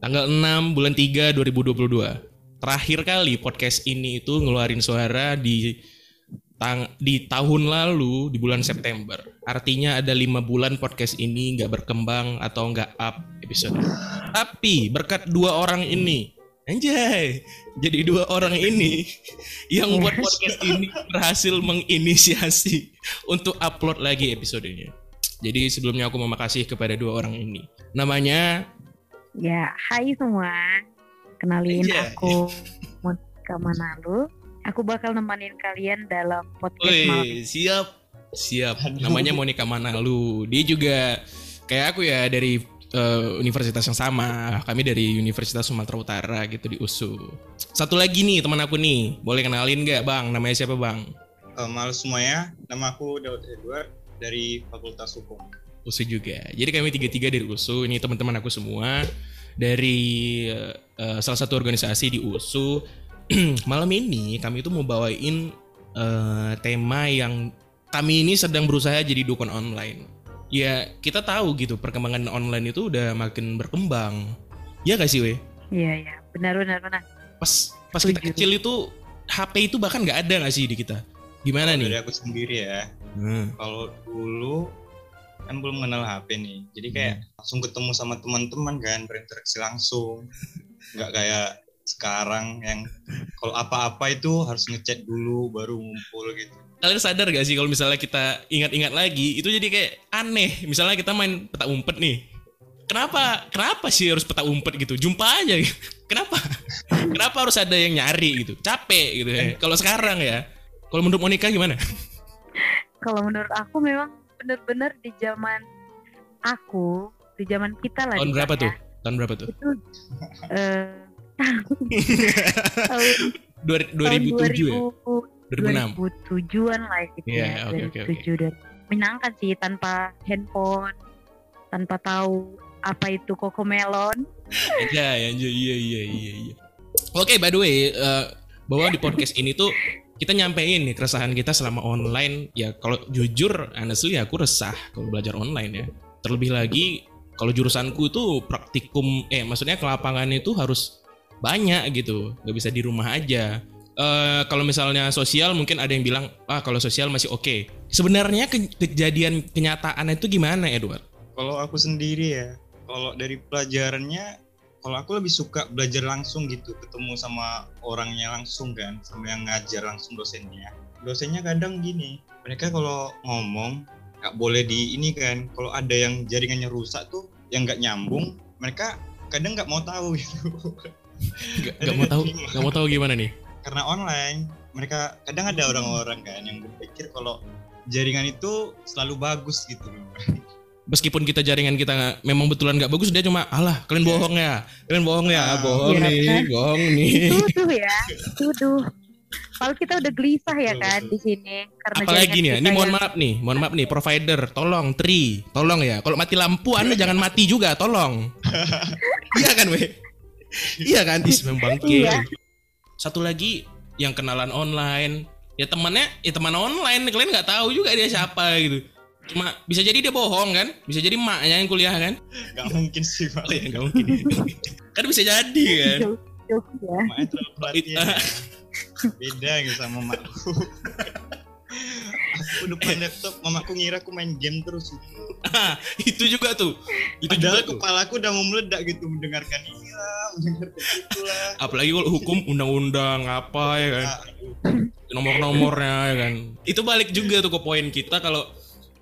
Tanggal 6 bulan 3 2022. Terakhir kali podcast ini itu ngeluarin suara di tang di tahun lalu di bulan September. Artinya ada lima bulan podcast ini nggak berkembang atau nggak up episode. Tapi berkat dua orang ini, anjay, jadi dua orang ini yang buat podcast ini berhasil menginisiasi untuk upload lagi episodenya. Jadi sebelumnya aku mau makasih kepada dua orang ini. Namanya Ya, hai semua. Kenalin Aja. aku Monika Manalu. Aku bakal nemenin kalian dalam podcast malam ini. siap. Siap. Namanya Monica Manalu. Dia juga kayak aku ya dari eh, universitas yang sama. Kami dari Universitas Sumatera Utara gitu di USU. Satu lagi nih teman aku nih. Boleh kenalin nggak Bang? Namanya siapa Bang? Eh, Malu semuanya, nama aku Daud Edward dari Fakultas Hukum. USU juga. Jadi kami tiga-tiga dari USU. Ini teman-teman aku semua dari eh, salah satu organisasi di USU. Malam ini kami itu mau bawain eh, tema yang kami ini sedang berusaha jadi dukun online. Ya kita tahu gitu perkembangan online itu udah makin berkembang. Ya gak sih weh? Iya, iya. Benar, benar, benar. Pas pas kita Setuju. kecil itu HP itu bahkan nggak ada gak sih di kita? Gimana Kalau nih? Dari aku sendiri ya, Hmm. kalau dulu kan belum mengenal HP nih, jadi kayak langsung ketemu sama teman-teman kan, berinteraksi langsung. Nggak kayak sekarang yang kalau apa-apa itu harus ngechat dulu baru ngumpul gitu. kalian sadar gak sih kalau misalnya kita ingat-ingat lagi itu jadi kayak aneh. Misalnya kita main peta umpet nih. Kenapa kenapa sih harus peta umpet gitu? Jumpa aja. Kenapa? Kenapa harus ada yang nyari gitu? Capek gitu ya. Kalau sekarang ya kalau menurut Monica gimana? Kalau menurut aku memang benar-benar di zaman aku, di zaman kita lah. tahun berapa tuh? tahun berapa tuh? Itu eh tahun, Dua, tahun 2007 ya 2006 2007-an lah gitu Iya, ya. oke, oke, oke. 2007 dan menyenangkan sih tanpa handphone, tanpa tahu apa itu kokomelon. aja ya iya iya iya iya iya oke by the way eh, bahwa di podcast ini tuh kita nyampein nih keresahan kita selama online ya kalau jujur honestly aku resah kalau belajar online ya terlebih lagi kalau jurusanku itu praktikum eh maksudnya ke lapangan itu harus banyak gitu nggak bisa di rumah aja Eh kalau misalnya sosial mungkin ada yang bilang ah kalau sosial masih oke sebenarnya ke- kejadian kenyataan itu gimana Edward Kalau aku sendiri ya, kalau dari pelajarannya, kalau aku lebih suka belajar langsung gitu, ketemu sama orangnya langsung kan, sama yang ngajar langsung dosennya. Dosennya kadang gini, mereka kalau ngomong nggak boleh di ini kan, kalau ada yang jaringannya rusak tuh, yang nggak nyambung, mereka kadang nggak mau tahu gitu. nggak nggak mau tahu nggak mau tahu gimana nih Karena online, mereka kadang ada orang-orang kan yang berpikir kalau jaringan itu selalu bagus gitu loh. meskipun kita jaringan kita memang betulan nggak bagus dia cuma alah kalian bohong ya kalian bohong ya Ah, bohong iya, nih kan? bohong nih Tuduh ya, tuduh. Kalau kita udah gelisah ya Betul, kan betul. di sini karena apalagi nih ya ini mohon yang- maaf nih mohon maaf nih provider tolong tri tolong ya kalau mati lampu anda jangan mati juga tolong iya kan weh iya kan? Is memang bangke Iya. satu lagi yang kenalan online. Ya temannya ya teman online. Kalian nggak tahu juga dia siapa gitu. Cuma bisa jadi dia bohong kan? Bisa jadi maknya yang kuliah kan? Gak mungkin sih Pak. ya, nggak mungkin. Kan bisa jadi kan? Ya. Maknya terlalu perhatian ya. Beda gitu sama mamaku. aku depan laptop, mamaku ngira aku main game terus. itu juga tuh. Itu Padahal juga tuh. kepalaku udah mau meledak gitu mendengarkan ini apalagi kalau hukum undang-undang apa ya kan? Ah, nomor-nomornya ya kan? Itu balik juga tuh ke poin kita kalau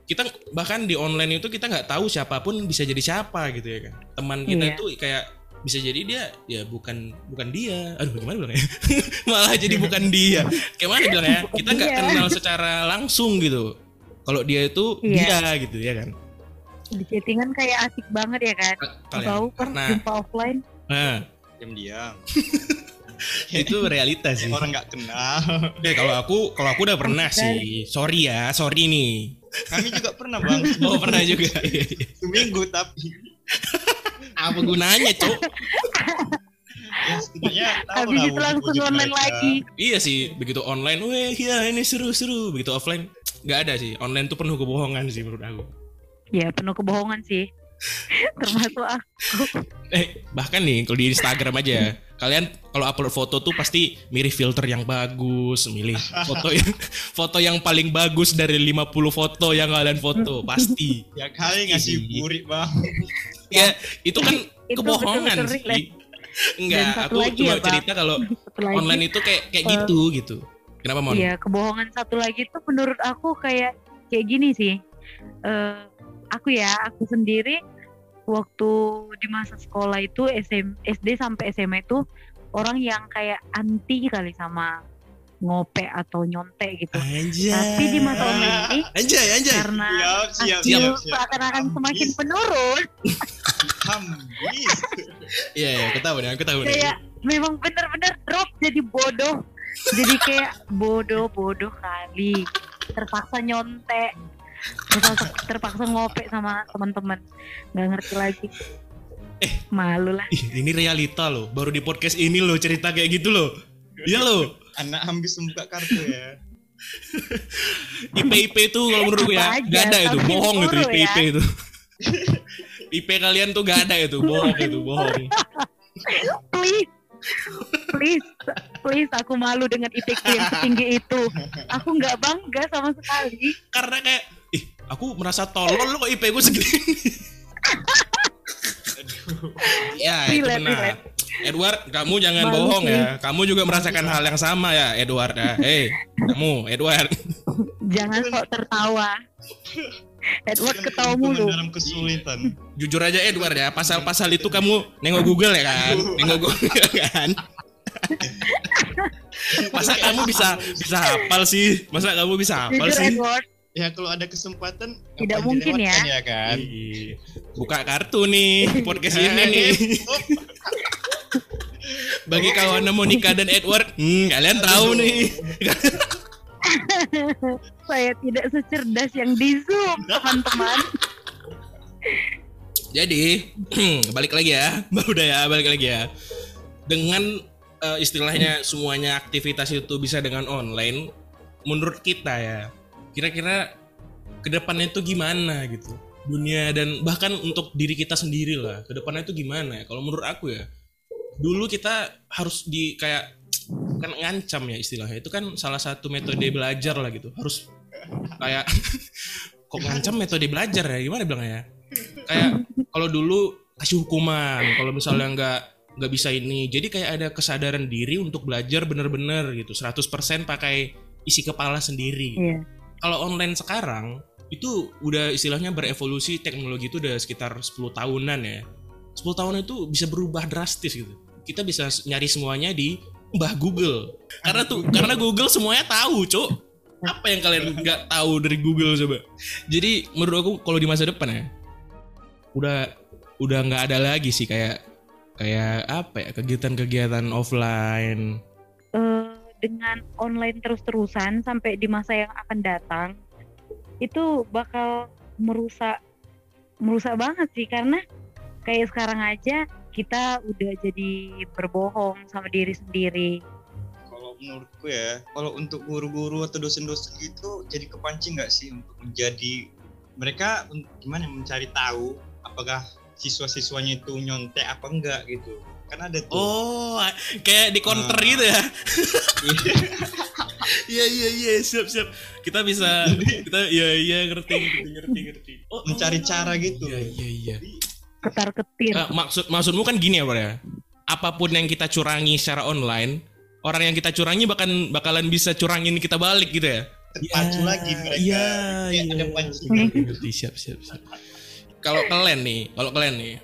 kita bahkan di online itu kita nggak tahu siapa pun bisa jadi siapa gitu ya kan? Teman kita Iya. tuh kayak bisa jadi dia ya bukan bukan dia. Aduh gimana bilangnya? Malah jadi bukan dia. Kayak mana bilangnya? Kita nggak dia. kenal secara langsung gitu. Kalau dia itu Iya. dia gitu ya kan? Di chattingan kayak asik banget ya kan. kalian Tahu kan? karena jumpa offline. Nah, Diam-diam. itu realitas sih Orang nggak kenal. Oke, kalau aku kalau aku udah pernah sih. Sorry ya, sorry nih. Kami juga pernah bang. Oh, pernah juga. Seminggu tapi. Apa gunanya, Cok? ya setidaknya Habis itu langsung online lagi. Iya sih, begitu online, weh ya ini seru-seru. Begitu offline, nggak ada sih. Online tuh penuh kebohongan sih menurut aku. Ya penuh kebohongan sih. Termasuk aku. Eh, bahkan nih kalau di Instagram aja, kalian kalau upload foto tuh pasti milih filter yang bagus, milih foto yang foto yang paling bagus dari 50 foto yang kalian foto, pasti. ya kali ngasih burik bang Ya, itu kan Itu kebohongan betul-betul sih. relate. Enggak, aku lagi cuma ya, cerita kalau online itu kayak kayak Eh, gitu gitu. Kenapa mon? Iya, kebohongan satu lagi tuh menurut aku kayak kayak gini sih. Eh aku ya, aku sendiri waktu di masa sekolah itu SM, SD sampai SMA itu orang yang kayak anti kali sama ngope atau nyontek gitu. Anjay. Tapi di masa online ini Anjay, anjay. karena siap siap hasil siap siap seakan-akan semakin menurun. Iya, iya, aku tahu nih, aku tahu nih. kayak memang benar-benar drop jadi bodoh. Jadi kayak bodoh-bodoh kali. Terpaksa nyontek. Terpaksa, terpaksa ngope sama teman-teman. Nggak ngerti lagi. Eh. Malu lah. Ih, ini realita loh. Baru di podcast ini loh cerita kayak gitu loh. Iya loh. anak ambis membuka kartu ya IP IP itu kalau menurutku ya Apa aja, gak ada itu, bohong itu disuruh IP ya. IP itu. IP kalian tuh gak ada itu, bohong itu, bohong. Please. Please. Please aku malu dengan IPK yang setinggi itu. Aku nggak bangga sama sekali. Karena kayak ih, aku merasa tolol loh kok IP gue segini. ya, itu benar. Edward, kamu jangan Malu bohong sih. ya. Kamu juga merasakan hal yang sama ya, Edward ya. Hei, kamu, Edward. Jangan sok tertawa. Edward ketawa mulu. dalam kesulitan Jujur aja Edward ya, pasal-pasal itu kamu nengok Google ya kan? Nengok Google ya kan? Masa kamu bisa bisa hafal sih? Masa kamu bisa hafal Jujur sih? Edward, ya kalau ada kesempatan Tidak mungkin ya. ya kan Ih, Buka kartu nih podcast ini nih. Bagi kawan Monica dan Edward, hmm, kalian tahu nih. saya tidak secerdas yang di Zoom, teman-teman. Jadi balik lagi ya, udah ya balik lagi ya. Dengan eh, istilahnya semuanya aktivitas itu bisa dengan online, menurut kita ya, kira-kira ke depannya itu gimana gitu? Dunia dan bahkan untuk diri kita sendiri lah, ke depannya itu gimana ya? Kalau menurut aku ya, dulu kita harus di kayak kan ngancam ya istilahnya. Itu kan salah satu metode belajar lah gitu. Harus kayak kok ngancam metode belajar ya? Gimana bilangnya ya? Kayak kalau dulu kasih hukuman kalau misalnya nggak nggak bisa ini. Jadi kayak ada kesadaran diri untuk belajar bener-bener gitu. 100% pakai isi kepala sendiri. Iya. Kalau online sekarang itu udah istilahnya berevolusi teknologi itu udah sekitar 10 tahunan ya. 10 tahun itu bisa berubah drastis gitu. Kita bisa nyari semuanya di Mbah Google. Karena tuh karena Google semuanya tahu cuk. Apa yang kalian nggak tahu dari Google coba? Jadi menurut aku kalau di masa depan ya udah udah nggak ada lagi sih kayak kayak apa ya kegiatan-kegiatan offline dengan online terus-terusan sampai di masa yang akan datang, itu bakal merusak merusak banget sih karena kayak sekarang aja kita udah jadi berbohong sama diri sendiri. kalau menurutku ya kalau untuk guru-guru atau dosen-dosen gitu jadi kepancing nggak sih untuk menjadi mereka gimana ya, mencari tahu apakah siswa-siswanya itu nyontek apa enggak gitu kan ada tuh. Oh kayak di counter Ah. gitu ya? Iya iya iya siap siap. Kita bisa kita iya iya ngerti ngerti ngerti ngerti. Oh, mencari oh. cara gitu. Iya iya iya. Ketar ketir. Nah, maksud maksudmu kan gini ya bro ya. Apa pun yang kita curangi secara online orang yang kita curangi bahkan bakalan bisa curangin kita balik gitu ya? Terpacu Iya, lagi mereka. iya, Kayak iya. ada ngerti siap siap siap. Kalau kalian nih kalau kalian nih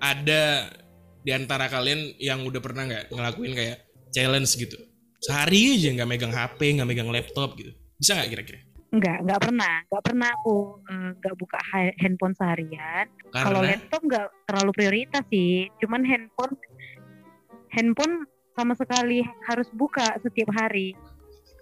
ada di antara kalian yang udah pernah nggak ngelakuin kayak challenge gitu sehari aja nggak megang HP nggak megang laptop gitu bisa nggak kira-kira Enggak, enggak pernah. Enggak pernah aku eh, enggak buka ha- handphone seharian. Kalau laptop enggak terlalu prioritas sih. Cuman handphone handphone sama sekali harus buka setiap hari.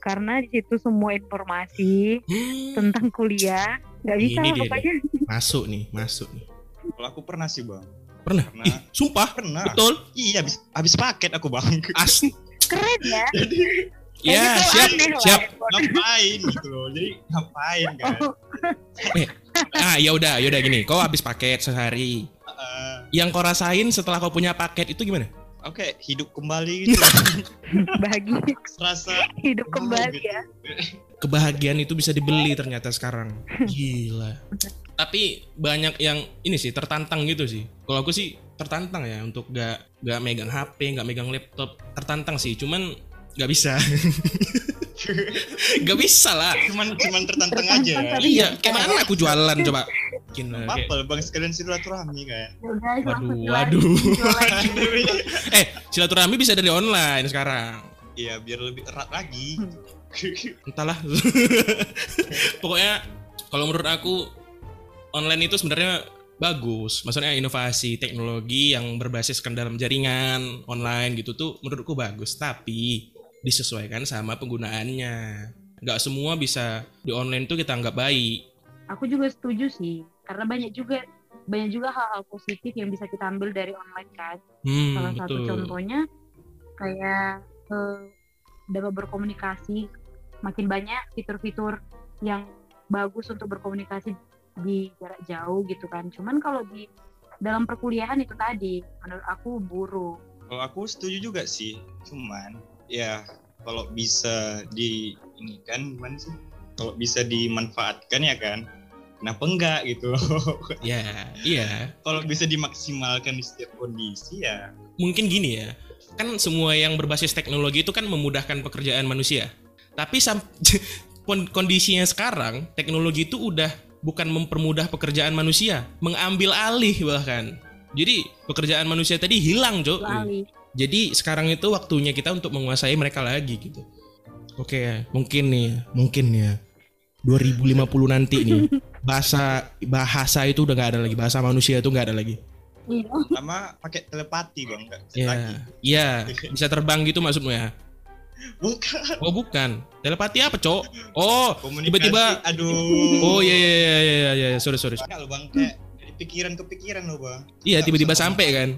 Karena di situ semua informasi Hmm, tentang kuliah nggak bisa Ini lah dia pokoknya. masuk nih masuk nih kalau aku pernah sih bang Pernah? Pernah. Ih, sumpah. Pernah. Betul. Iya, habis habis paket aku bang. As. Keren ya. ya, Kayaknya kau siap, siap. Edward. ngapain gitu loh. Jadi ngapain kan? Oh, Ah, ya udah, ya udah gini. Kau habis paket sehari. Eh, Yang kau rasain setelah kau punya paket itu gimana? Oke, hidup kembali gitu. bahagia Serasa hidup kembali gitu. ya. Kebahagiaan itu bisa dibeli ternyata sekarang. Gila. Tapi banyak yang ini sih tertantang gitu sih. Kalau aku sih tertantang ya untuk gak gak megang HP, gak megang laptop. Tertantang sih, cuman gak bisa. gak bisa lah. cuman cuman tertantang Tertantang aja. Iya, kayak bisa mana ya. aku jualan coba? Gila, kayak- Apa bang sekalian silaturahmi kan? Ya Waduh, jualan. waduh. Jualan. Eh, silaturahmi bisa dari online sekarang. Iya, biar lebih erat lagi. Entahlah. Pokoknya kalau menurut aku online itu sebenarnya bagus. Maksudnya inovasi teknologi yang berbasiskan dalam jaringan online gitu tuh menurutku bagus. Tapi disesuaikan sama penggunaannya. Nggak semua bisa di online tuh kita anggap baik. Aku juga setuju sih, karena banyak juga banyak juga hal-hal positif yang bisa kita ambil dari online kan. Hmm, Salah satu betul. contohnya kayak eh, dapat berkomunikasi, makin banyak fitur-fitur yang bagus untuk berkomunikasi di jarak jauh gitu kan. Cuman kalau di dalam perkuliahan itu tadi, menurut aku buruk. Kalau aku setuju juga sih, cuman ya kalau bisa di ini kan gimana sih? Kalau bisa dimanfaatkan ya kan, kenapa enggak gitu? Ya, iya. kalau bisa dimaksimalkan di setiap kondisi ya, mungkin gini ya kan semua yang berbasis teknologi itu kan memudahkan pekerjaan manusia. Tapi kondisinya sekarang teknologi itu udah bukan mempermudah pekerjaan manusia mengambil alih bahkan. Jadi pekerjaan manusia tadi hilang Cok jadi sekarang itu waktunya kita untuk menguasai mereka lagi gitu. Oke mungkin nih mungkin ya. 2050 nanti nih bahasa bahasa itu udah nggak ada lagi bahasa manusia itu nggak ada lagi Iya. sama pakai telepati bang, enggak Iya, lagi. iya, bisa terbang gitu maksudmu ya? Bukan Oh bukan, telepati apa cok? Oh. Tiba-tiba- aduh. oh iya iya iya iya iya, sorry sorry. Banyak loh bang, kayak dari pikiran ke pikiran loh bang. Iya Nggak tiba-tiba sampai kan.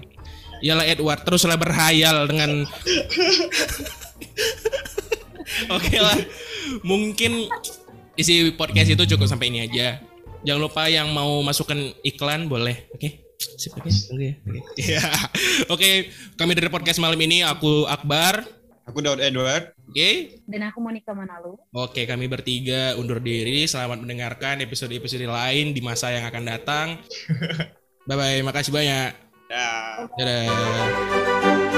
Iyalah Edward teruslah berhayal dengan. Oke lah, mungkin isi podcast itu cukup sampai ini aja. Jangan lupa yang mau masukkan iklan boleh, oke? Sip, oke, oke, oke. Iya. Oke, kami dari podcast malam ini aku Akbar, Aku Daud Edward. oke? Dan aku Monica Manalu. Oke, kami bertiga undur diri. Selamat mendengarkan episode-episode lain di masa yang akan datang. Bye bye, makasih banyak. Dah. Dadah.